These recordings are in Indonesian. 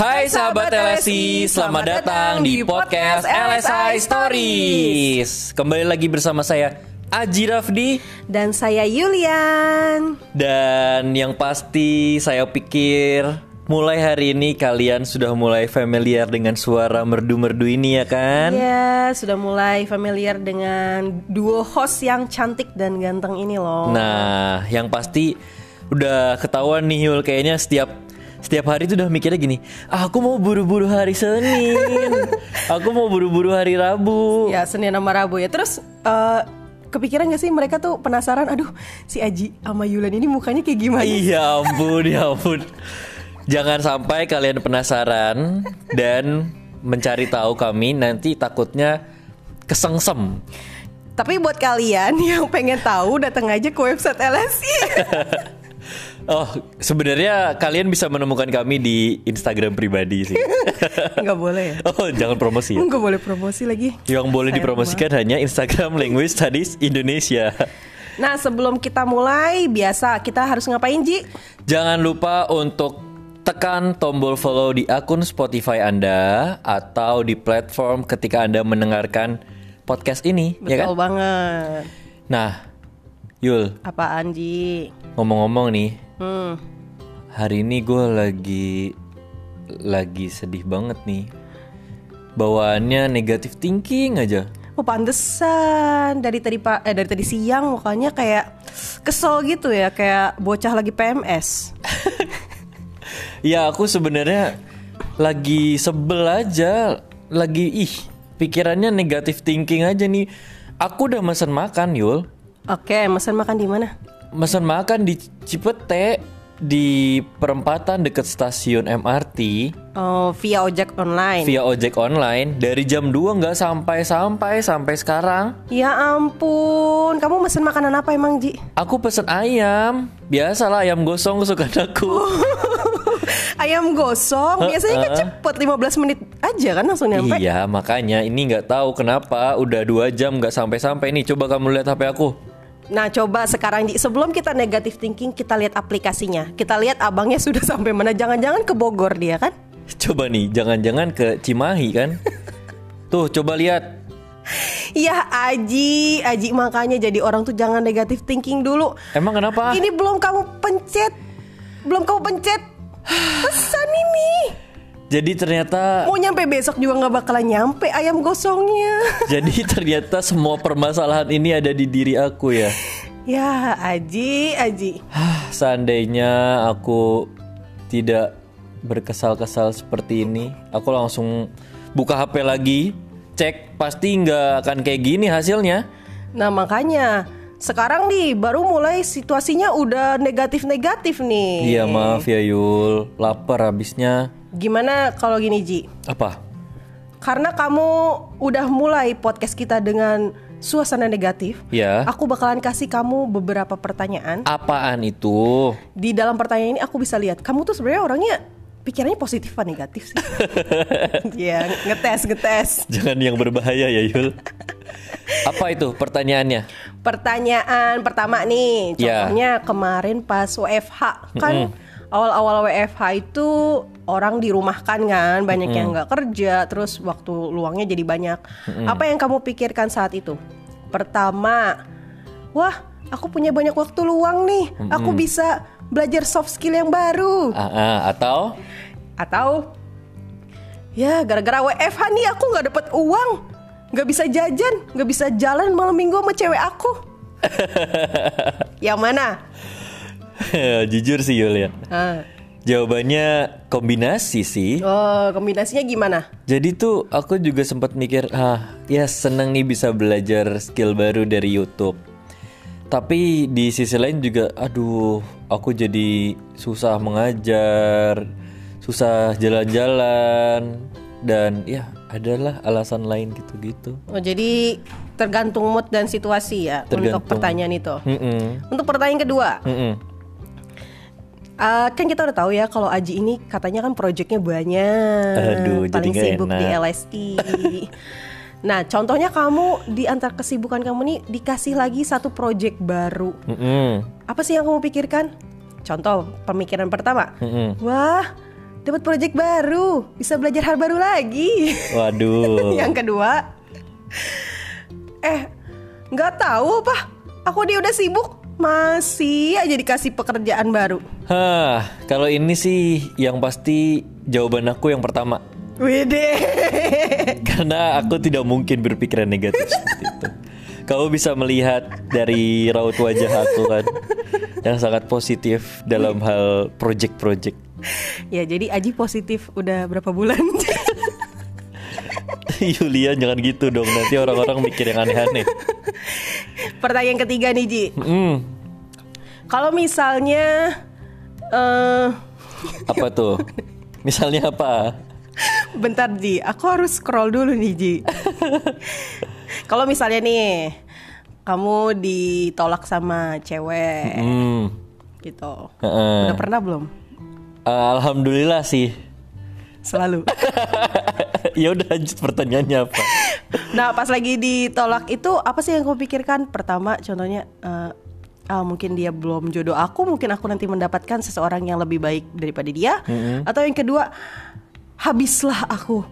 Hai sahabat LSI, selamat datang di podcast LSI Stories. Kembali lagi bersama saya Aji Rafdi Dan saya Yulian. dan yang pasti saya pikir mulai hari ini kalian sudah mulai familiar dengan suara merdu-merdu ini ya kan? Ya, sudah mulai familiar dengan duo host yang cantik dan ganteng ini loh. Nah, yang pasti udah ketahuan nih Yul kayaknya setiap setiap hari tuh udah mikirnya gini, "Ah, aku mau buru-buru hari Senin, aku mau buru-buru hari Rabu. Ya, Senin sama Rabu ya. Terus eh, kepikiran gak sih mereka tuh penasaran, aduh si Aji sama Yulian ini mukanya kayak gimana? Iya ampun, ya ampun. Jangan sampai kalian penasaran dan mencari tahu kami nanti takutnya kesengsem. Tapi buat kalian yang pengen tahu datang aja ke website LSI. Oh, sebenarnya kalian bisa menemukan kami di Instagram pribadi sih. Nggak boleh ya? Oh, jangan promosi ya. Boleh promosi lagi. Yang boleh Sayang dipromosikan hanya Instagram Language Studies Indonesia. Nah, sebelum kita mulai, biasa kita harus ngapain, Ji? Jangan lupa untuk tekan tombol follow di akun Spotify Anda atau di platform ketika Anda mendengarkan podcast ini, Betul ya kan? banget. Nah, Yul, Apaan, Ji? ngomong-ngomong nih, Hmm. hari ini gue lagi lagi sedih banget nih. Bawaannya negatif thinking aja. Oh pantesan dari tadi pak eh dari tadi siang mukanya kayak kesel gitu ya kayak bocah lagi PMS. Ya aku sebenarnya lagi sebel aja, lagi ih pikirannya negatif thinking aja nih. Aku udah mesen makan Yul, Oke, mesen makan di mana? Mesen makan di Cipete di perempatan deket stasiun MRT Oh via ojek online. via ojek online dari jam 2 nggak sampai sampai sampai sekarang. Ya ampun, kamu mesen makanan apa emang Ji? Aku pesen ayam, biasalah ayam gosong kesukaan aku. Ayam gosong, biasanya kan cepet 15 menit aja kan langsung nyampe. Iya makanya ini nggak tahu kenapa udah dua jam nggak sampai-sampai nih. Coba kamu lihat HP aku. Nah coba sekarang Ji, sebelum kita negatif thinking kita lihat aplikasinya. Kita lihat abangnya sudah sampai mana? Jangan-jangan ke Bogor dia kan? Coba nih, jangan-jangan ke Cimahi kan? Tuh, coba lihat. Ya Aji, Aji makanya jadi orang tuh jangan negatif thinking dulu. Emang kenapa? Ini belum kamu pencet, belum kamu pencet pesan ini. Jadi ternyata, Mau nyampe besok juga nggak bakalan nyampe ayam gosongnya. jadi ternyata semua permasalahan ini ada di diri aku ya. ya Aji, Aji. Seandainya aku tidak berkesal-kesal seperti ini, aku langsung buka HP lagi, cek pasti nggak akan kayak gini hasilnya. Nah makanya sekarang nih baru mulai situasinya udah negatif-negatif nih. Iya maaf ya Yul, lapar habisnya. Gimana kalau gini Ji? Apa? Karena kamu udah mulai podcast kita dengan suasana negatif, Ya. aku bakalan kasih kamu beberapa pertanyaan. Apaan itu? Di dalam pertanyaan ini aku bisa lihat kamu tuh sebenarnya orangnya pikirannya positif apa negatif sih? Iya, ngetes, ngetes. Jangan yang berbahaya ya Yul. Apa itu pertanyaannya? Pertanyaan pertama nih, Ya. contohnya kemarin pas WFH kan awal-awal WFH itu orang dirumahkan kan, banyak yang nggak kerja, terus waktu luangnya jadi banyak. Apa yang kamu pikirkan saat itu? Pertama, wah aku punya banyak waktu luang nih, aku bisa belajar soft skill yang baru. Ah, ah, atau Atau ya gara-gara WFH nih aku nggak dapat uang, nggak bisa jajan, nggak bisa jalan malam minggu sama cewek aku. yang mana? jujur sih Yul ya. Jawabannya kombinasi sih. Oh kombinasinya gimana? Jadi tuh aku juga sempat mikir, ah ya seneng nih bisa belajar skill baru dari YouTube. Tapi di sisi lain juga, aduh, aku jadi susah mengajar, susah jalan-jalan, dan ya adalah alasan lain gitu-gitu. Oh jadi tergantung mood dan situasi ya untuk Tergantung. pertanyaan itu. Mm-mm, Untuk pertanyaan kedua, mm-mm. Eh, kan kita udah tahu ya kalau Aji ini katanya kan proyeknya banyak, Aduh, paling sibuk di enak. LSI. nah, contohnya kamu di antara kesibukan kamu nih dikasih lagi satu proyek baru. Mm-mm. Apa sih yang kamu pikirkan? Contoh pemikiran pertama, Mm-mm. wah dapat project baru, bisa belajar hal baru lagi. Waduh. yang kedua, eh nggak tahu apa? Aku dia udah sibuk, masih aja dikasih pekerjaan baru. Hah, kalau ini sih yang pasti jawaban aku yang pertama. Wede. Karena aku tidak mungkin berpikiran negatif seperti itu. Kamu bisa melihat dari raut wajah aku kan yang sangat positif dalam hal project-project. ya jadi Aji positif udah berapa bulan? Yulia jangan gitu dong nanti orang-orang mikir yang aneh-aneh. Pertanyaan ketiga nih Ji. Hmm, Kalau misalnya eh apa tuh? Misalnya apa? bentar Ji, aku harus scroll dulu nih Ji. Kalau misalnya nih kamu ditolak sama cewek Hmm, gitu. heeh. Udah pernah belum? Alhamdulillah sih. Selalu. ya udah lanjut pertanyaannya apa? Nah, pas lagi ditolak itu apa sih yang kau pikirkan? Pertama, contohnya eh, ah, mungkin dia belum jodoh aku, mungkin aku nanti mendapatkan seseorang yang lebih baik daripada dia. Atau yang kedua, habislah aku.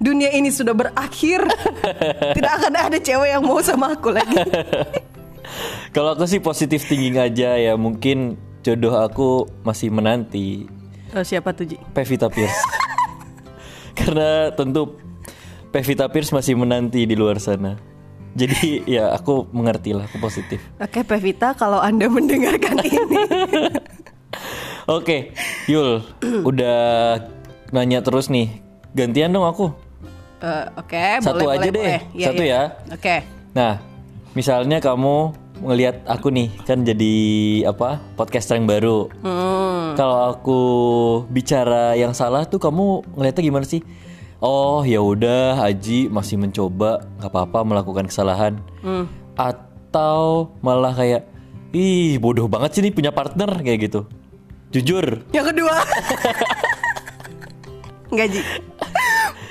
Dunia ini sudah berakhir. Tidak akan ada cewek yang mau sama aku lagi. Kalau aku sih positif thinking aja ya mungkin jodoh aku masih menanti Oh, siapa tuh Ji? Pevita Pierce. Karena tentu Pevita Pierce masih menanti di luar sana. Jadi ya aku mengerti lah, aku positif. Oke, Pevita, kalau anda mendengarkan ini, Oke, Yul, udah nanya terus nih. Gantian dong aku. Eh, oke, Satu boleh, aja boleh, deh, boleh. Iya, satu iya. ya. Oke, Nah, misalnya kamu ngelihat aku nih kan jadi apa podcaster yang baru. Hmm. Kalau aku bicara yang salah tuh kamu ngeliatnya gimana sih? Oh ya udah, Aji masih mencoba, nggak apa-apa melakukan kesalahan. Hmm. Atau malah kayak, ih bodoh banget sih nih punya partner kayak gitu. Jujur, yang kedua. Enggak Ji.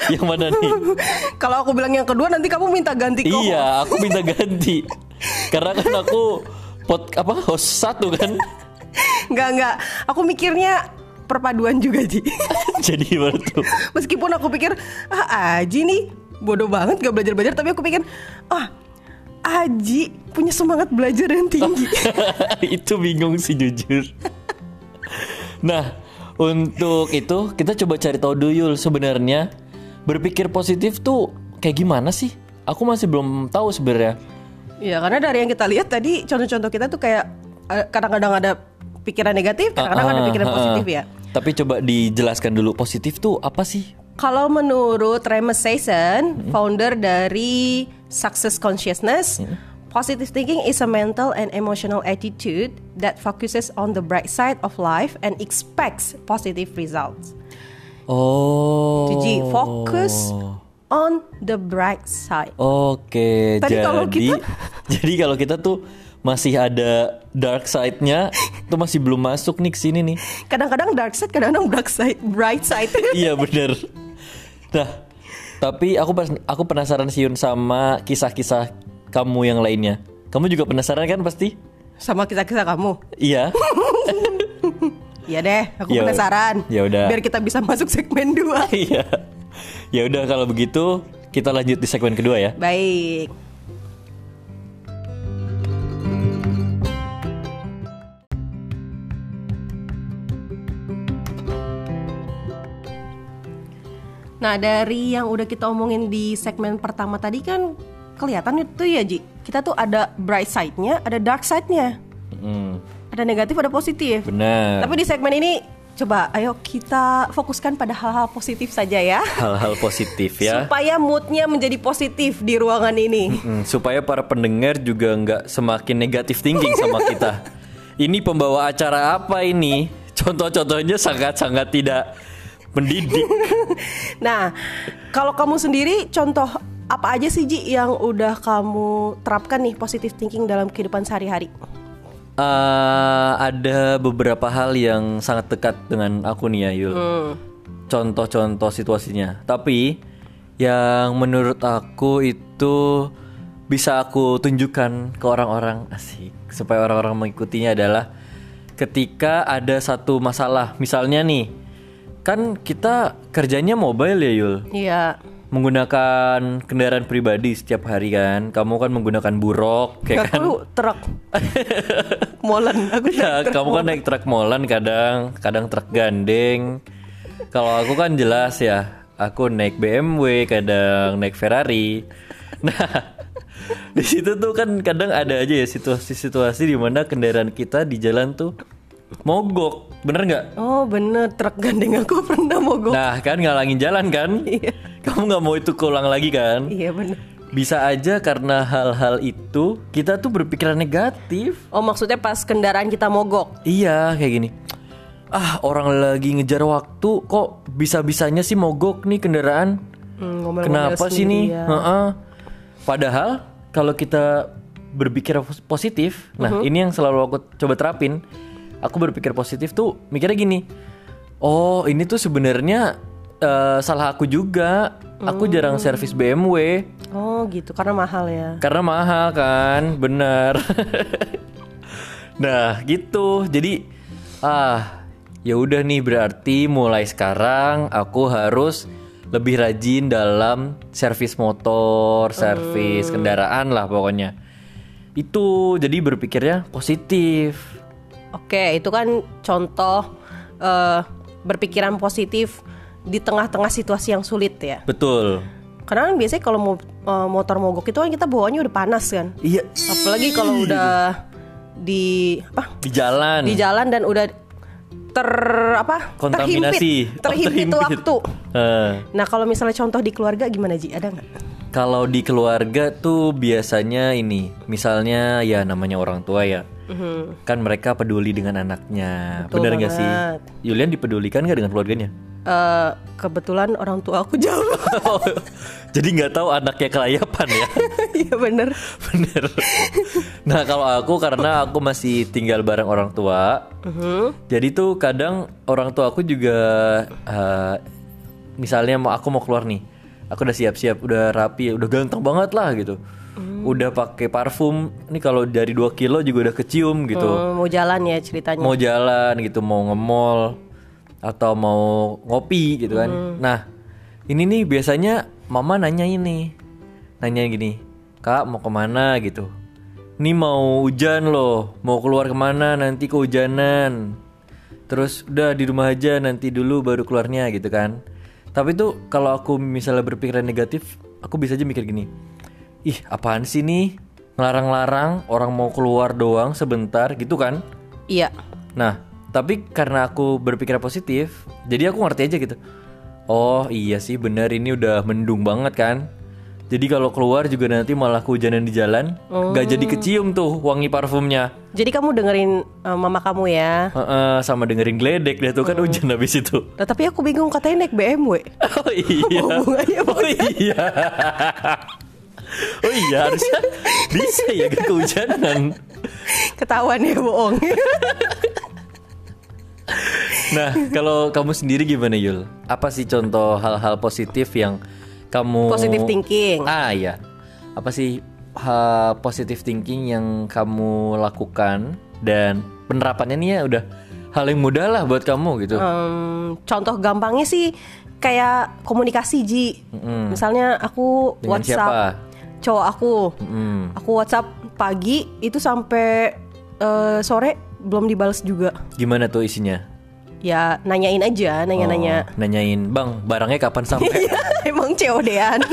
yang mana nih? Kalau aku bilang yang kedua nanti kamu minta ganti kok. iya, aku minta ganti. Karena kan aku pot apa host satu kan. Enggak enggak. Aku mikirnya perpaduan juga Ji. Jadi tuh? Meskipun aku pikir ah Aji nih bodoh banget gak belajar belajar tapi aku pikir ah Aji punya semangat belajar yang tinggi. itu bingung sih jujur. Nah, untuk itu kita coba cari tahu dulu sebenarnya berpikir positif tuh kayak gimana sih? Aku masih belum tahu sebenarnya. Ya karena dari yang kita lihat tadi contoh-contoh kita tuh kayak eh, kadang-kadang ada pikiran negatif, kadang-kadang ada Ah, pikiran ah, positif ah. ya. Tapi coba dijelaskan dulu positif tuh apa sih? Kalau menurut Remus Sesson, founder dari Success Consciousness, positive thinking is a mental and emotional attitude that focuses on the bright side of life and expects positive results. Oh. Jadi fokus on the bright side. Oke, Tadi jadi kalau kita- jadi kalau kita tuh masih ada dark side-nya tuh masih belum masuk nih ke sini nih. Kadang-kadang dark side, kadang-kadang bright side. Bright side. iya bener Nah Tapi aku pas- aku penasaran sih Yun sama kisah-kisah kamu yang lainnya Kamu juga penasaran kan pasti? Sama kisah-kisah kamu. Iya Iya deh, aku Ya- penasaran. ya udah. Biar kita bisa masuk segmen 2. Iya Ya udah kalau begitu kita lanjut di segmen kedua ya. Baik. Nah dari yang udah kita omongin di segmen pertama tadi kan kelihatan itu ya Ji. Kita tuh ada bright side-nya, ada dark side-nya. Hmm, Ada negatif, ada positif. Benar. Tapi di segmen ini coba ayo kita fokuskan pada hal-hal positif saja ya Hal-hal positif ya Supaya moodnya menjadi positif di ruangan ini Hmm, supaya para pendengar juga nggak semakin negatif thinking sama kita. Ini pembawa acara apa ini? Contoh-contohnya sangat-sangat tidak mendidik. Nah, kalau kamu sendiri contoh apa aja sih Ji yang udah kamu terapkan nih positive thinking dalam kehidupan sehari-hari? Eh, ada beberapa hal yang sangat dekat dengan aku nih ya Yul. Contoh-contoh situasinya. Tapi yang menurut aku itu bisa aku tunjukkan ke orang-orang asik supaya orang-orang mengikutinya adalah ketika ada satu masalah, misalnya nih kan kita kerjanya mobile ya Yul. Iya. Menggunakan kendaraan pribadi setiap hari kan. Kamu kan menggunakan buruk, kayak kan. Aku truk. Molen. Aku Ya, truk kamu kan naik truk molen kadang, kadang truk gandeng. Kalau aku kan jelas ya, aku naik BMW, kadang naik Ferrari. Nah, di situ tuh kan kadang ada aja ya situasi-situasi di mana kendaraan kita di jalan tuh mogok, bener nggak? Oh bener truk gandeng aku pernah mogok. Nah kan ngalangin jalan kan? Iya. Kamu nggak mau itu keulang lagi kan? Iya bener. Bisa aja karena hal-hal itu kita tuh berpikiran negatif. Oh maksudnya pas kendaraan kita mogok. Iya kayak gini. Ah orang lagi ngejar waktu kok bisa-bisanya sih mogok nih kendaraan. Hmm, Kenapa sih nih? Heeh. Padahal kalau kita berpikir pos- positif, nah Uh-huh. ini yang selalu aku coba terapin. Aku berpikir positif tuh mikirnya gini. Oh ini tuh sebenarnya eh, salah aku juga. Aku Hmm. jarang servis BMW Oh gitu karena mahal ya. karena mahal kan, benar. nah gitu. Jadi ah ya udah nih berarti mulai sekarang aku harus lebih rajin dalam servis motor, servis kendaraan lah pokoknya. Itu jadi berpikirnya positif. Oke itu kan contoh eh, berpikiran positif di tengah-tengah situasi yang sulit ya. Betul. Karena kan biasanya kalau mau eh, motor mogok itu kan kita bawaannya udah panas kan. Iya, Apalagi kalau udah di apa di jalan. di jalan dan udah ter apa Kontaminasi. terhimpit, terhimpit Oh, waktu. Eh. Nah kalau misalnya contoh di keluarga gimana Ji? Ada nggak? Kalau di keluarga tuh biasanya ini, misalnya ya namanya orang tua ya, kan mereka peduli dengan anaknya, Betul benar nggak sih? Yulian dipedulkan nggak dengan keluarganya? Eh, kebetulan orang tua aku jauh. Jadi nggak tahu anaknya kelayapan ya, Iya bener. bener. Nah kalau aku karena aku masih tinggal bareng orang tua, jadi tuh kadang orang tua aku juga, eh, misalnya mau aku mau keluar nih, aku udah siap-siap, udah rapi, udah ganteng banget lah gitu. Udah pakai parfum, nih kalau dari 2 kilo juga udah kecium gitu. Hmm, mau jalan ya ceritanya. Mau jalan gitu, mau nge-mall atau mau ngopi gitu kan. Nah, ini nih biasanya mama nanya ini, nanya gini, kak mau ke mana gitu. Ini mau hujan loh, mau keluar ke mana nanti kehujanan. Terus udah di rumah aja nanti dulu baru keluarnya gitu kan. Tapi tuh kalau aku misalnya berpikiran negatif, aku bisa aja mikir gini. Ih, apaan sih nih? Ngelarang-larang orang mau keluar doang sebentar gitu kan? Iya. Nah, tapi karena aku berpikir positif, jadi aku ngerti aja gitu. Oh iya sih benar ini udah mendung banget kan. Jadi kalau keluar juga nanti malah kehujanan di jalan, nggak jadi kecium tuh wangi parfumnya. Jadi kamu dengerin eh, mama kamu ya. Heeh, sama dengerin geledek deh tuh kan hujan habis itu. Nah, tapi aku bingung katanya naik BMW. Oh iya. Oh iya. Oh iya harusnya bisa ya gak kehujanan. Ketahuan ya bohong. Nah, kalau kamu sendiri gimana Yul? Apa sih contoh hal-hal positif yang kamu Positive thinking. Ah iya. Apa sih ha, positive thinking yang kamu lakukan dan penerapannya nih ya udah hal yang mudah lah buat kamu gitu. Em, contoh gampangnya sih kayak komunikasi Ji. Misalnya aku Dengan WhatsApp siapa? cowok aku. Mm. Aku WhatsApp pagi itu sampai eh, sore belum dibales juga. Gimana tuh isinya? Ya nanyain aja, nanya-nanya. Oh, nanyain, "Bang, barangnya kapan sampai?" Emang COD-an.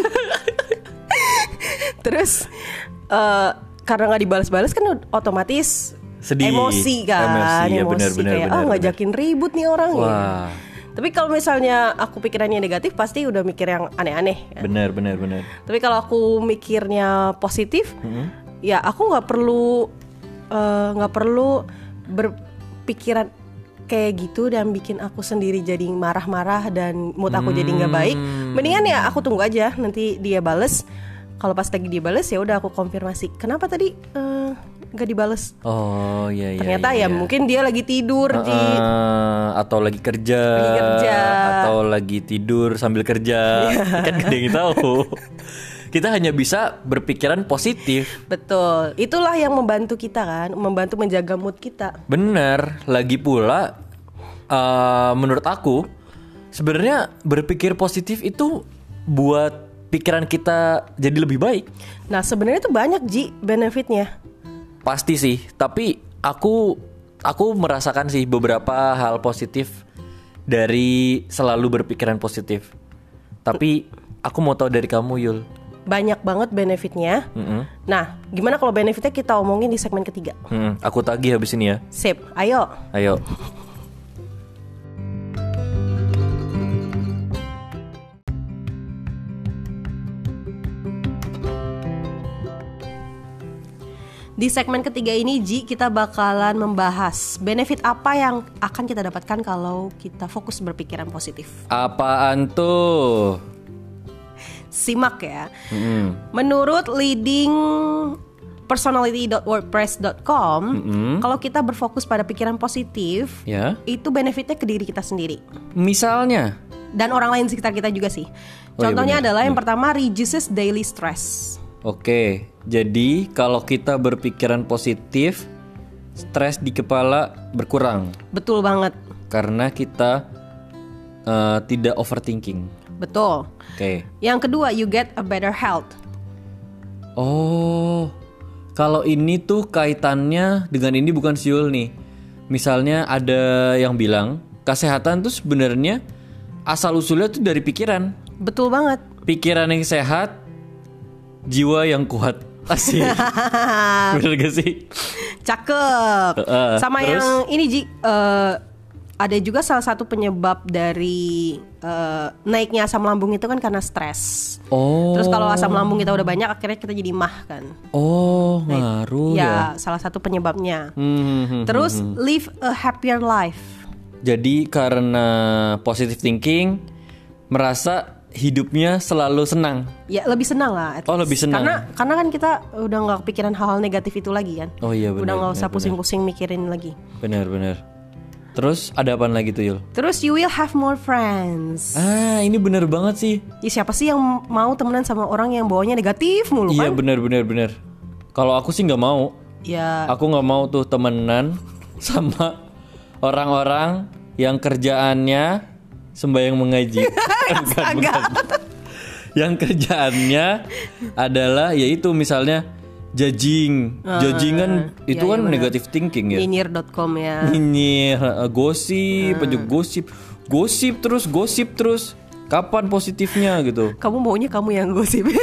Terus eh, karena nggak dibalas-balas kan otomatis Sedih. emosi kan, Emosi, ya, benar, benar, kayak ah ngajakin ribut nih orang ya. Wah, Tapi kalau misalnya aku pikirannya negatif pasti udah mikir yang aneh-aneh. kan. benar benar benar. Tapi kalau aku mikirnya positif, ya aku nggak perlu eh, nggak perlu berpikiran kayak gitu dan bikin aku sendiri jadi marah-marah dan mood aku jadi nggak baik. Mendingan ya aku tunggu aja nanti dia bales. Kalau pas lagi dia bales ya udah aku konfirmasi. Kenapa tadi nggak dibales? Oh iya iya. Ternyata iya, ya iya. mungkin dia lagi tidur di Eh, atau lagi kerja, Lagi kerja. atau lagi tidur sambil kerja, kan gak ada yang tahu. Kita hanya bisa berpikiran positif. Betul, itulah yang membantu kita kan, membantu menjaga mood kita. Bener, lagi pula, eh, menurut aku sebenarnya berpikir positif itu buat pikiran kita jadi lebih baik. Nah sebenarnya tuh banyak Ji benefitnya. Pasti sih, tapi aku aku merasakan sih beberapa hal positif dari selalu berpikiran positif. Tapi aku mau tahu dari kamu Yul. Banyak banget benefitnya. Mm-mm. Nah gimana kalau benefitnya kita omongin di segmen ketiga? Mm, aku tagih habis ini ya. Sip, ayo. Ayo. Di segmen ketiga ini Ji kita bakalan membahas benefit apa yang akan kita dapatkan kalau kita fokus berpikiran positif. Apaan tuh? Simak ya. Mm-mm. Menurut leading personality.wordpress.com, kalau kita berfokus pada pikiran positif, Ya. itu benefitnya ke diri kita sendiri Misalnya. dan orang lain sekitar kita juga sih. Oh iya Contohnya benar, adalah yang pertama reduces daily stress. Oke, jadi kalau kita berpikiran positif, stres di kepala berkurang Betul banget. karena kita eh, tidak overthinking. Betul. Oke. Yang kedua, you get a better health. Oh, kalau ini tuh kaitannya dengan ini bukan siul nih. Misalnya ada yang bilang kesehatan tuh sebenarnya asal usulnya tuh dari pikiran. Betul banget. Pikiran yang sehat, jiwa yang kuat. Asik. Bener gak sih? Cakep. Heeh, Sama terus? yang ini Ji, eh, ada juga salah satu penyebab dari eh, naiknya asam lambung itu kan karena stres. Oh. Terus kalau asam lambung kita udah banyak, akhirnya kita jadi mah kan. Oh, ngaruh ya. ya, salah satu penyebabnya. Hmm, hmm, hmm. Terus live a happier life. Jadi karena positive thinking merasa hidupnya selalu senang. Ya lebih senang lah. Oh, least. lebih senang. Karena karena kan kita udah nggak kepikiran hal-hal negatif itu lagi kan. Oh iya udah benar. nggak usah pusing-pusing mikirin lagi. Benar benar. Terus ada apa lagi tuh Yul? Terus you will have more friends. Ah ini benar banget sih. Ya, siapa sih yang mau temenan sama orang yang bawanya negatif mulu Iya kan? benar benar benar. Kalau aku sih nggak mau. Ya Aku nggak mau tuh temenan sama orang-orang yang kerjaannya sembahyang mengaji. bukan, bukan. Yang kerjaannya adalah yaitu misalnya judging. judging kan itu iya, kan benar. negative thinking ya. nyinyir.com ya. Nyinyir, eh, gosip, aja gosip, gosip terus, gosip terus. Kapan positifnya gitu? Kamu maunya kamu yang gosip.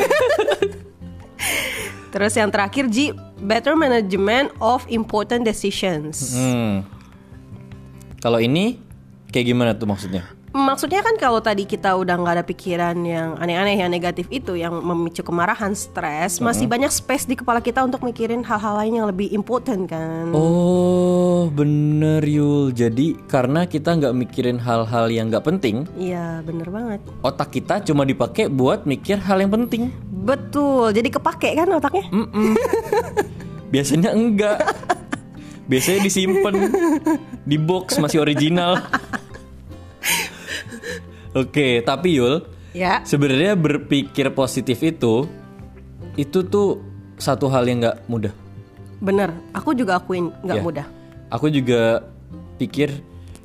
Terus yang terakhir Ji, better management of important decisions. Hmm. Kalau ini kayak gimana tuh maksudnya? Maksudnya kan kalau tadi kita udah nggak ada pikiran yang aneh-aneh yang negatif itu yang memicu kemarahan, stres, masih banyak space di kepala kita untuk mikirin hal-hal lain yang lebih important kan. Oh, bener Yul. Jadi karena kita nggak mikirin hal-hal yang nggak penting, Iya, bener banget. otak kita cuma dipakai buat mikir hal yang penting. Betul. Jadi kepake kan otaknya? Mm-mm. Biasanya enggak. Biasanya disimpan di box masih original. Oke, tapi Yul, Ya. sebenarnya berpikir positif itu itu tuh satu hal yang nggak mudah. Bener. Aku juga akuin nggak Ya. mudah. Aku juga pikir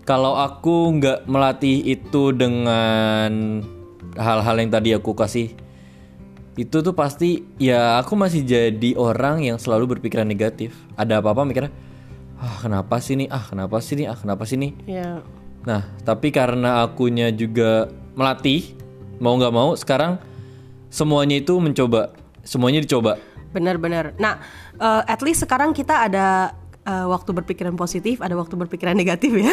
kalau aku nggak melatih itu dengan hal-hal yang tadi aku kasih itu tuh pasti ya aku masih jadi orang yang selalu berpikiran negatif. Ada apa-apa mikirnya ah kenapa sih nih ah kenapa sih nih ah kenapa sih nih. Ya. Nah tapi karena akunya juga melatih mau nggak mau sekarang semuanya itu mencoba semuanya dicoba. Bener-bener. Nah, eh, at least sekarang kita ada eh, waktu berpikiran positif, ada waktu berpikiran negatif ya.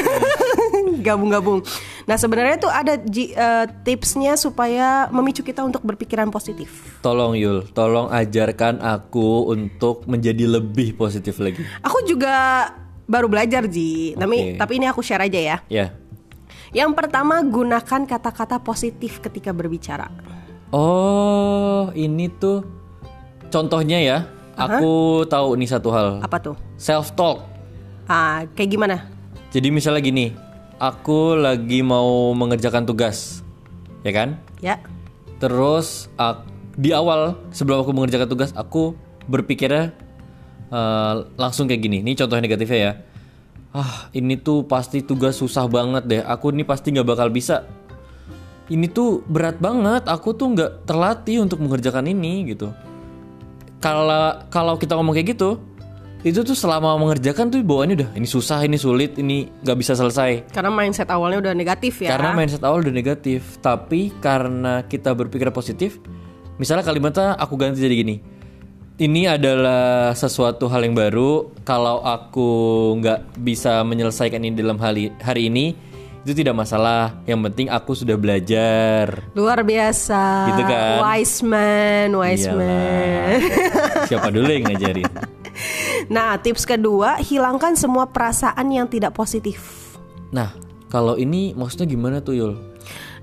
Gabung-gabung. Nah, sebenarnya tuh ada eh, tipsnya supaya memicu kita untuk berpikiran positif. Tolong Yul, tolong ajarkan aku untuk menjadi lebih positif lagi. Aku juga baru belajar Ji. Tapi Oke. tapi ini aku share aja ya. Ya. Yang pertama gunakan kata-kata positif ketika berbicara. Oh, ini tuh contohnya ya. Aku tahu nih satu hal. Apa tuh? Self talk. Ah, kayak gimana? Jadi misalnya gini, aku lagi mau mengerjakan tugas. Ya kan? Ya. Terus ak- di awal sebelum aku mengerjakan tugas, aku berpikirnya eh, langsung kayak gini. Ini contoh negatifnya ya. Ah, ini tuh pasti tugas susah banget deh. Aku ini pasti nggak bakal bisa. ini tuh berat banget aku tuh nggak terlatih untuk mengerjakan ini gitu kalau kalau kita ngomong kayak gitu itu tuh selama mengerjakan tuh bawaannya udah ini susah ini sulit ini nggak bisa selesai Karena mindset awalnya udah negatif ya. karena mindset awal udah negatif tapi karena kita berpikir positif misalnya kalimatnya aku ganti jadi gini ini adalah sesuatu hal yang baru kalau aku nggak bisa menyelesaikan ini dalam hari hari ini itu tidak masalah yang penting aku sudah belajar Luar biasa. Gitu kan? Wise man, wise Iyalah. man. siapa dulu yang ngajarin Nah, tips kedua, hilangkan semua perasaan yang tidak positif. nah kalau ini maksudnya gimana tuh Yul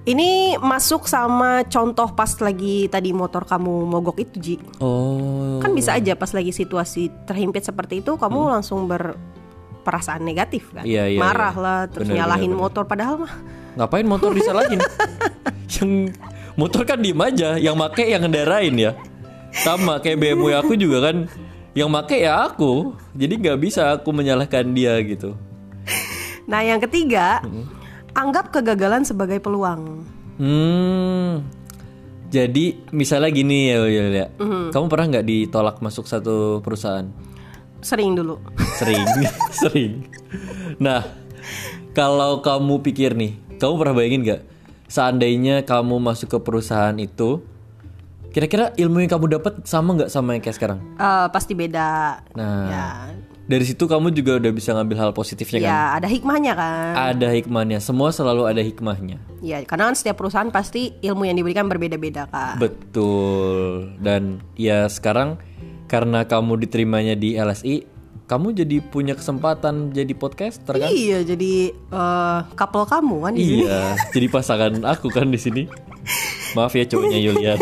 Ini masuk sama contoh pas lagi tadi motor kamu mogok itu, Ji. oh Kan bisa aja pas lagi situasi terhimpit seperti itu kamu langsung berperasaan negatif kan. Hmm. Iya, iya, Marah iya. lah, terus Bener, nyalahin bener, bener. motor padahal mah ngapain motor disalahin yang motor kan diem aja yang make yang ngendarain ya sama kayak BMW aku juga kan yang make ya aku jadi nggak bisa aku menyalahkan dia gitu Nah, yang ketiga, Hmm. Anggap kegagalan sebagai peluang. hmm. Jadi misalnya gini ya Yul ya Mhm. kamu pernah nggak ditolak masuk satu perusahaan? Sering dulu. sering. Sering. Nah kalau kamu pikir nih kamu pernah bayangin nggak? Seandainya kamu masuk ke perusahaan itu kira-kira ilmu yang kamu dapat sama nggak sama yang kayak sekarang? Eh, pasti beda. nah. Ya, dari situ kamu juga udah bisa ngambil hal positifnya kan ya ada hikmahnya kan. ada hikmahnya semua selalu ada hikmahnya Ya, karena kan setiap perusahaan pasti ilmu yang diberikan berbeda-beda kan. betul dan ya sekarang karena kamu diterimanya di LSI kamu jadi punya kesempatan jadi podcaster kan Iya, jadi eh, couple kamu kan di sini. Iya, jadi pasangan aku kan di sini. Maaf ya cowoknya Yulian.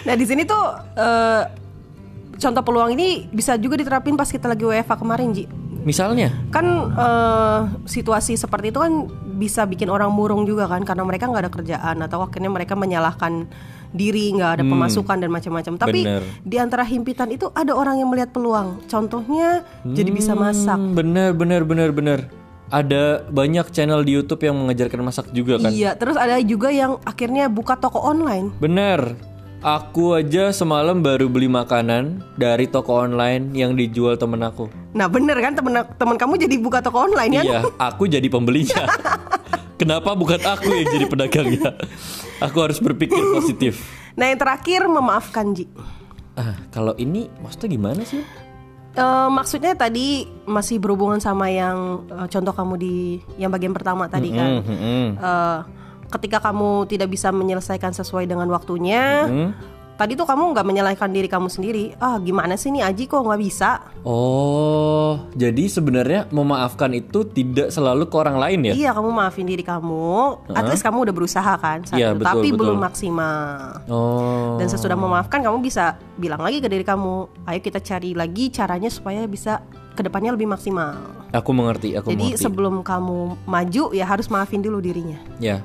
Nah, di sini tuh eh, contoh peluang ini bisa juga diterapin pas kita lagi WFA kemarin, Ji. Misalnya, Kan eh, situasi seperti itu kan bisa bikin orang murung juga kan karena mereka nggak ada kerjaan atau akhirnya mereka menyalahkan diri nggak ada pemasukan dan macam-macam. Tapi Bener. di antara himpitan itu ada orang yang melihat peluang. Contohnya jadi bisa masak. hmm, bener bener bener bener. Ada banyak channel di YouTube yang mengajarkan masak juga kan. Iya, terus ada juga yang akhirnya buka toko online. Bener. Aku aja semalam baru beli makanan dari toko online yang dijual temen aku. Nah, bener kan temen temen kamu jadi buka toko online kan? Iya, aku jadi pembelinya. Kenapa bukan aku yang jadi pedagangnya? Aku harus berpikir positif. Nah, yang terakhir memaafkan Ji. Ah, kalau ini maksudnya gimana sih? Eh, maksudnya tadi masih berhubungan sama yang eh, contoh kamu di yang bagian pertama tadi kan. Hmm, hmm. Eh, ketika kamu tidak bisa menyelesaikan sesuai dengan waktunya, Hmm. tadi tuh kamu nggak menyalahkan diri kamu sendiri. Ah, gimana sih nih Aji kok nggak bisa? Oh, jadi sebenarnya memaafkan itu tidak selalu ke orang lain ya? Iya, kamu maafin diri kamu. At least kamu udah berusaha kan itu, betul, tapi betul. belum maksimal. Oh, Dan sesudah memaafkan kamu bisa bilang lagi ke diri kamu, ayo kita cari lagi caranya supaya bisa ke depannya lebih maksimal. aku mengerti, aku Jadi mengerti. sebelum kamu maju ya harus maafin dulu dirinya. Ya,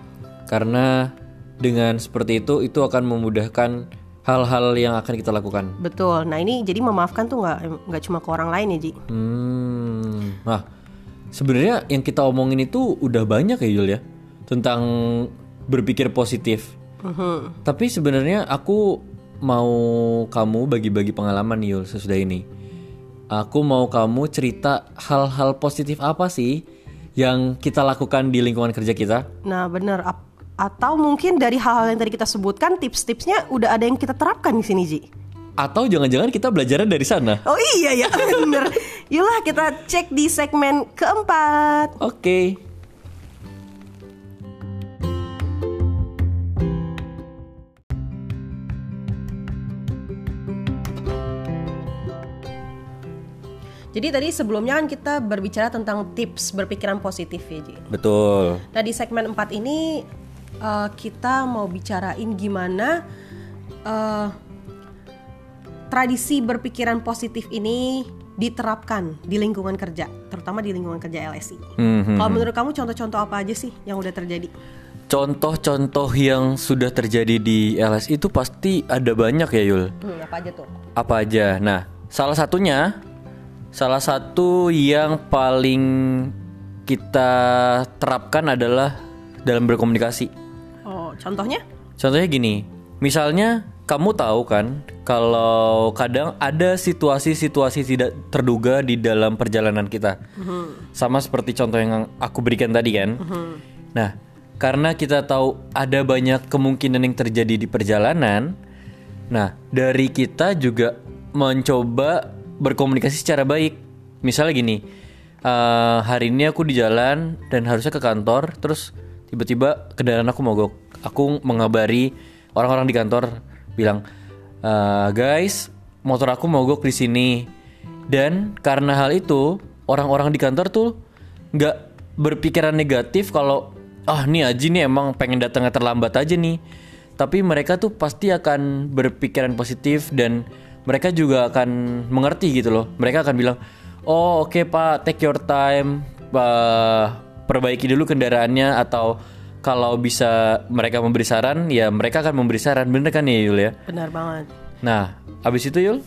karena dengan seperti itu itu akan memudahkan hal-hal yang akan kita lakukan. Betul. Nah ini jadi memaafkan tuh nggak nggak cuma ke orang lain ya Ji. Hmm, nah sebenarnya yang kita omongin itu udah banyak ya Yul ya tentang berpikir positif. Mhm. Tapi sebenarnya aku mau kamu bagi-bagi pengalaman Yul sesudah ini. Aku mau kamu cerita hal-hal positif apa sih yang kita lakukan di lingkungan kerja kita? Nah bener. Atau mungkin dari hal-hal yang tadi kita sebutkan tips-tipsnya udah ada yang kita terapkan di sini Ji. Atau jangan-jangan kita belajarnya dari sana? Oh iya ya bener. Yaulah kita cek di segmen keempat. Oke. Jadi tadi sebelumnya kan kita berbicara tentang tips berpikiran positif ya Ji. Betul. Nah di segmen 4 ini eh, kita mau bicarain gimana eh, tradisi berpikiran positif ini diterapkan di lingkungan kerja, terutama di lingkungan kerja LSI. Mhm. Kalau menurut kamu contoh-contoh apa aja sih yang udah terjadi? Contoh-contoh yang sudah terjadi di LSI itu pasti ada banyak ya Yul. Hmm, apa aja tuh? Apa aja? Nah, salah satunya, salah satu yang paling kita terapkan adalah dalam berkomunikasi. Oh contohnya? Contohnya gini, misalnya kamu tahu kan kalau kadang ada situasi-situasi tidak terduga di dalam perjalanan kita. Sama seperti contoh yang aku berikan tadi kan. Nah, karena kita tahu ada banyak kemungkinan yang terjadi di perjalanan, nah dari kita juga mencoba berkomunikasi secara baik. Misalnya gini, eh, hari ini aku di jalan dan harusnya ke kantor, terus tiba-tiba kendaraan aku mogok. Aku mengabari orang-orang di kantor bilang, "Eh, guys, motor aku mogok di sini. Dan karena hal itu, orang-orang di kantor tuh nggak berpikiran negatif kalau ah nih Aji nih emang pengen datangnya terlambat aja nih. Tapi mereka tuh pasti akan berpikiran positif dan mereka juga akan mengerti gitu loh. Mereka akan bilang, "Oh, oke Pak, take your time. Pak, perbaiki dulu kendaraannya atau kalau bisa mereka memberi saran, ya mereka akan memberi saran." Bener kan ya Yul ya? Benar banget. Nah, habis itu Yul?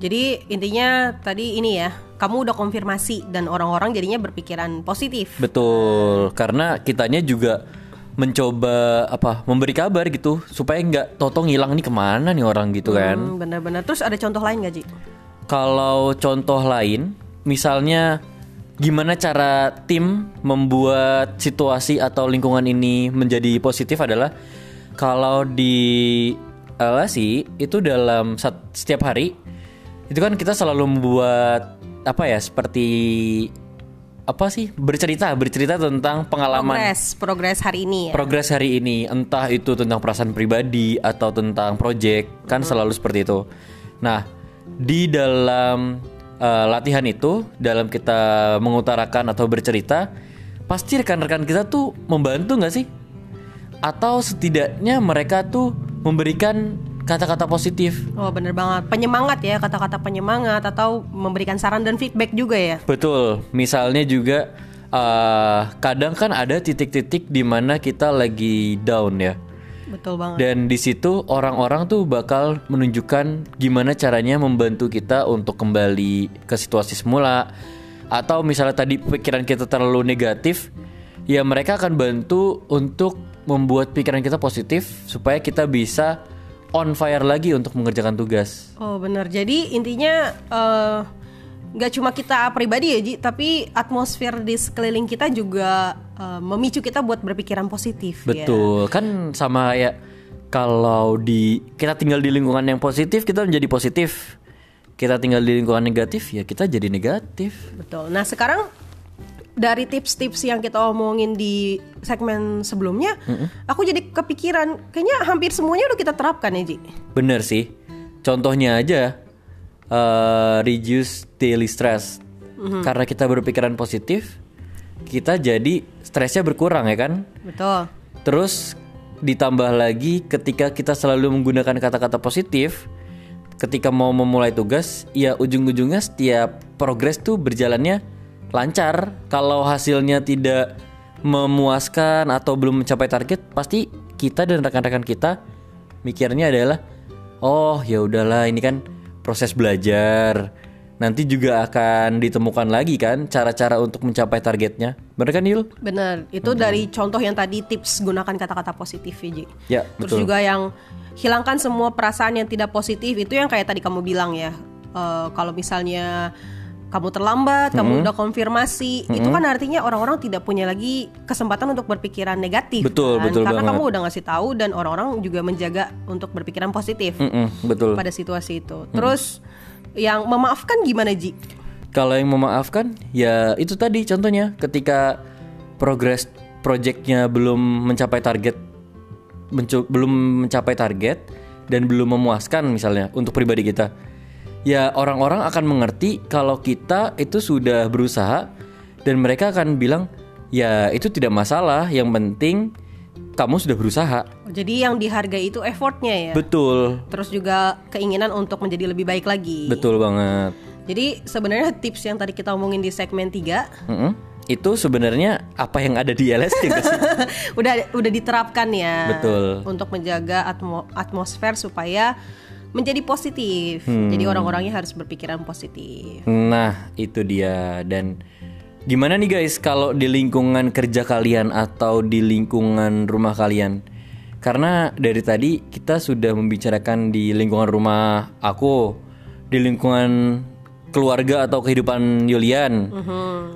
Jadi intinya tadi ini ya, kamu udah konfirmasi dan orang-orang jadinya berpikiran positif. Betul, karena kitanya juga mencoba apa memberi kabar gitu supaya nggak totong hilang nih ke mana nih orang gitu kan. Hmm, benar-benar. Terus ada contoh lain gak Ji? Kalau contoh lain, misalnya gimana cara tim membuat situasi atau lingkungan ini menjadi positif adalah kalau di LSI itu dalam setiap hari itu kan kita selalu membuat apa ya seperti apa sih bercerita bercerita tentang pengalaman Progres, progres hari ini ya. progres hari ini entah itu tentang perasaan pribadi atau tentang project kan selalu seperti itu nah di dalam eh, latihan itu dalam kita mengutarakan atau bercerita pasti rekan-rekan kita tuh membantu nggak sih atau setidaknya mereka tuh memberikan kata-kata positif Oh bener banget, penyemangat ya kata-kata penyemangat atau memberikan saran dan feedback juga ya. Betul, misalnya juga eh, kadang kan ada titik-titik di mana kita lagi down ya. Betul banget. Dan di situ orang-orang tuh bakal menunjukkan gimana caranya membantu kita untuk kembali ke situasi semula. Atau misalnya tadi pikiran kita terlalu negatif, ya mereka akan bantu untuk membuat pikiran kita positif supaya kita bisa on fire lagi untuk mengerjakan tugas. Oh benar. Jadi intinya eh, nggak cuma kita pribadi ya Ji, tapi atmosfer di sekeliling kita juga eh, memicu kita buat berpikiran positif. ya. Betul, kan sama ya kalau di kita tinggal di lingkungan yang positif kita menjadi positif. Kita tinggal di lingkungan negatif ya kita jadi negatif. Betul. Nah sekarang dari tips-tips yang kita omongin di segmen sebelumnya, aku jadi kepikiran, kayaknya hampir semuanya udah kita terapkan ya Ji. Bener sih. Contohnya aja eh, reduce daily stress. Karena kita berpikiran positif, kita jadi stresnya berkurang ya kan? Betul. Terus ditambah lagi ketika kita selalu menggunakan kata-kata positif, ketika mau memulai tugas, ya ujung-ujungnya setiap progres tuh berjalannya lancar. Kalau hasilnya tidak memuaskan atau belum mencapai target, pasti kita dan rekan-rekan kita mikirnya adalah oh ya udahlah ini kan proses belajar. Nanti juga akan ditemukan lagi kan cara-cara untuk mencapai targetnya. Bener kan Yul? Bener, itu dari contoh yang tadi tips gunakan kata-kata positif Ji. Ya, Terus betul. juga yang hilangkan semua perasaan yang tidak positif itu yang kayak tadi kamu bilang ya. Eh, kalau misalnya kamu terlambat, kamu udah konfirmasi, itu kan artinya orang-orang tidak punya lagi kesempatan untuk berpikiran negatif. Betul, kan? betul Karena banget. kamu udah ngasih tahu dan orang-orang juga menjaga untuk berpikiran positif Mm-mm, betul. pada situasi itu. Terus yang memaafkan gimana Ji? Kalau yang memaafkan, ya itu tadi contohnya ketika progres projectnya belum mencapai target, mencu- belum mencapai target dan belum memuaskan misalnya untuk pribadi kita, ya orang-orang akan mengerti kalau kita itu sudah berusaha dan mereka akan bilang ya itu tidak masalah, yang penting kamu sudah berusaha. Jadi yang dihargai itu effortnya ya. Betul, Terus juga keinginan untuk menjadi lebih baik lagi. betul banget. Jadi sebenarnya tips yang tadi kita omongin di segmen 3 Mm-mm. Itu sebenarnya apa yang ada di LS juga sih? udah udah diterapkan ya. Betul. Untuk menjaga atmo- atmosfer supaya menjadi positif. Hmm. Jadi orang-orangnya harus berpikiran positif. Nah, itu dia. Dan gimana nih guys kalau di lingkungan kerja kalian atau di lingkungan rumah kalian? Karena dari tadi kita sudah membicarakan di lingkungan rumah aku, di lingkungan keluarga atau kehidupan Yulian,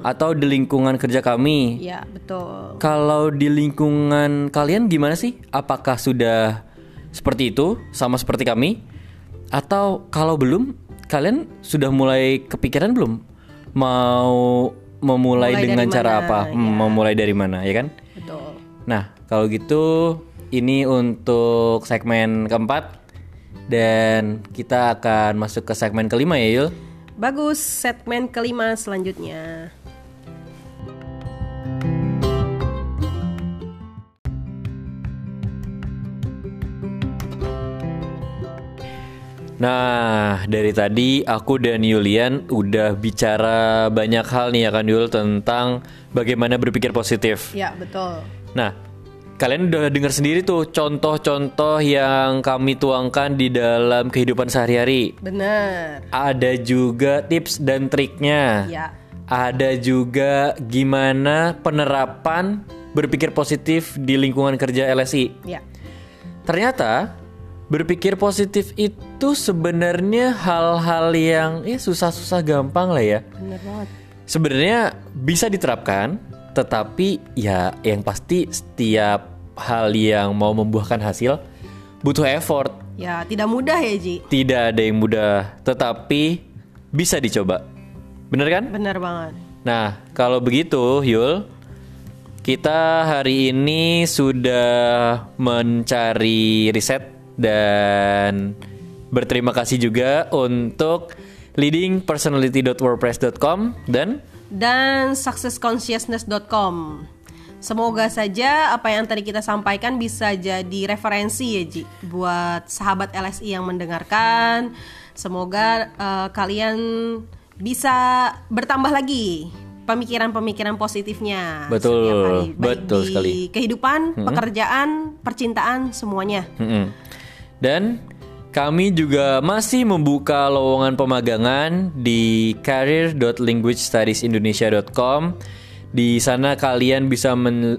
atau di lingkungan kerja kami. Ya, betul. Kalau di lingkungan kalian gimana sih? Apakah sudah seperti itu sama seperti kami? Atau kalau belum, kalian sudah mulai kepikiran belum mau memulai Mulai dengan cara mana, apa? Hmm, Memulai dari mana, ya kan? Betul. Nah, kalau gitu ini untuk segmen keempat dan kita akan masuk ke segmen kelima ya, Yul. Bagus, segmen kelima selanjutnya. Nah, dari tadi aku dan Yulian udah bicara banyak hal nih ya kan Yul tentang bagaimana berpikir positif. Ya, betul. Nah, kalian udah dengar sendiri tuh contoh-contoh yang kami tuangkan di dalam kehidupan sehari-hari. Benar. Ada juga tips dan triknya. Ya. Ada juga gimana penerapan berpikir positif di lingkungan kerja LSI. Ya. Ternyata berpikir positif itu sebenarnya hal-hal yang ya susah-susah gampang lah ya. Benar banget. Sebenarnya bisa diterapkan, tetapi ya yang pasti setiap hal yang mau membuahkan hasil butuh effort. Ya, tidak mudah ya, Ji. Tidak ada yang mudah, tetapi bisa dicoba. Bener kan? Benar banget. Nah, kalau begitu, Yul, kita hari ini sudah mencari riset dan berterima kasih juga untuk leadingpersonality.wordpress.com dan Dan successconsciousness.com. Semoga saja apa yang tadi kita sampaikan bisa jadi referensi ya Ji buat sahabat LSI yang mendengarkan. Semoga eh, kalian bisa bertambah lagi pemikiran-pemikiran positifnya Betul, setiap hari, baik betul di sekali. kehidupan, pekerjaan, percintaan, semuanya. Mm-mm. Dan kami juga masih membuka lowongan pemagangan di career.languagestudiesindonesia.com. Di sana kalian bisa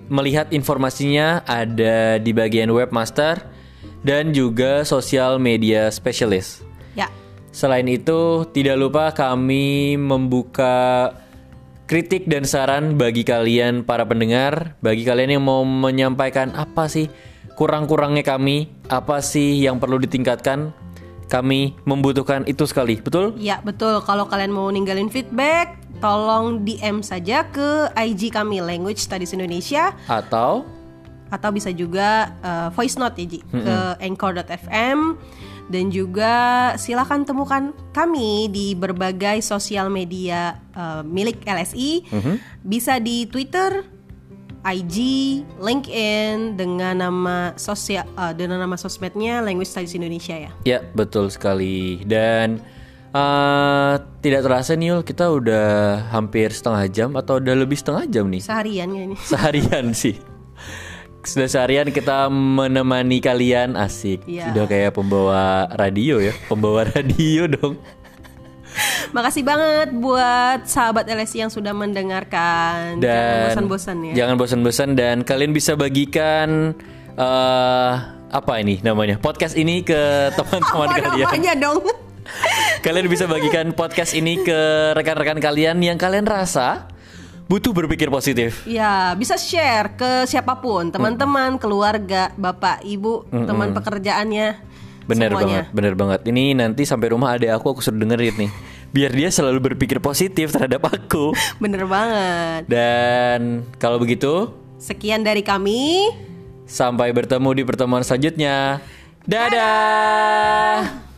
melihat informasinya ada di bagian webmaster dan juga sosial media specialist. Ya, Selain itu, tidak lupa kami membuka kritik dan saran bagi kalian para pendengar, bagi kalian yang mau menyampaikan apa sih kurang-kurangnya kami, apa sih yang perlu ditingkatkan. Kami membutuhkan itu sekali, betul? Ya betul, kalau kalian mau ninggalin feedback, tolong DM saja ke IG kami Language Studies Indonesia Atau atau bisa juga uh, voice note ya Ji, ke anchor.fm dan juga silakan temukan kami di berbagai sosial media uh, milik LSI. Bisa di Twitter, IG, LinkedIn dengan nama sosial uh, dengan nama sosmednya Language Studies Indonesia ya. ya betul sekali. Dan eh, tidak terasa nih Yul, kita udah hampir setengah jam atau udah lebih setengah jam nih? Seharian ya ini. seharian sih. Sudah seharian kita menemani kalian. Asik. Iya. sudah kayak pembawa radio ya. Pembawa radio dong Makasih banget buat sahabat LSI yang sudah mendengarkan. dan Jangan bosan-bosan ya. jangan bosan-bosan dan kalian bisa bagikan eh apa ini namanya podcast ini ke teman-teman kalian namanya dong? kalian bisa bagikan podcast ini ke rekan-rekan kalian yang kalian rasa butuh berpikir positif ya, bisa share ke siapa pun, teman-teman, keluarga, bapak, ibu, teman pekerjaannya. Bener semuanya. banget, bener banget. Ini nanti sampai rumah ada aku, aku suruh dengerin nih. Biar dia selalu berpikir positif terhadap aku. Bener banget. Dan kalau begitu, Sekian dari kami. sampai bertemu di pertemuan selanjutnya. Dadah.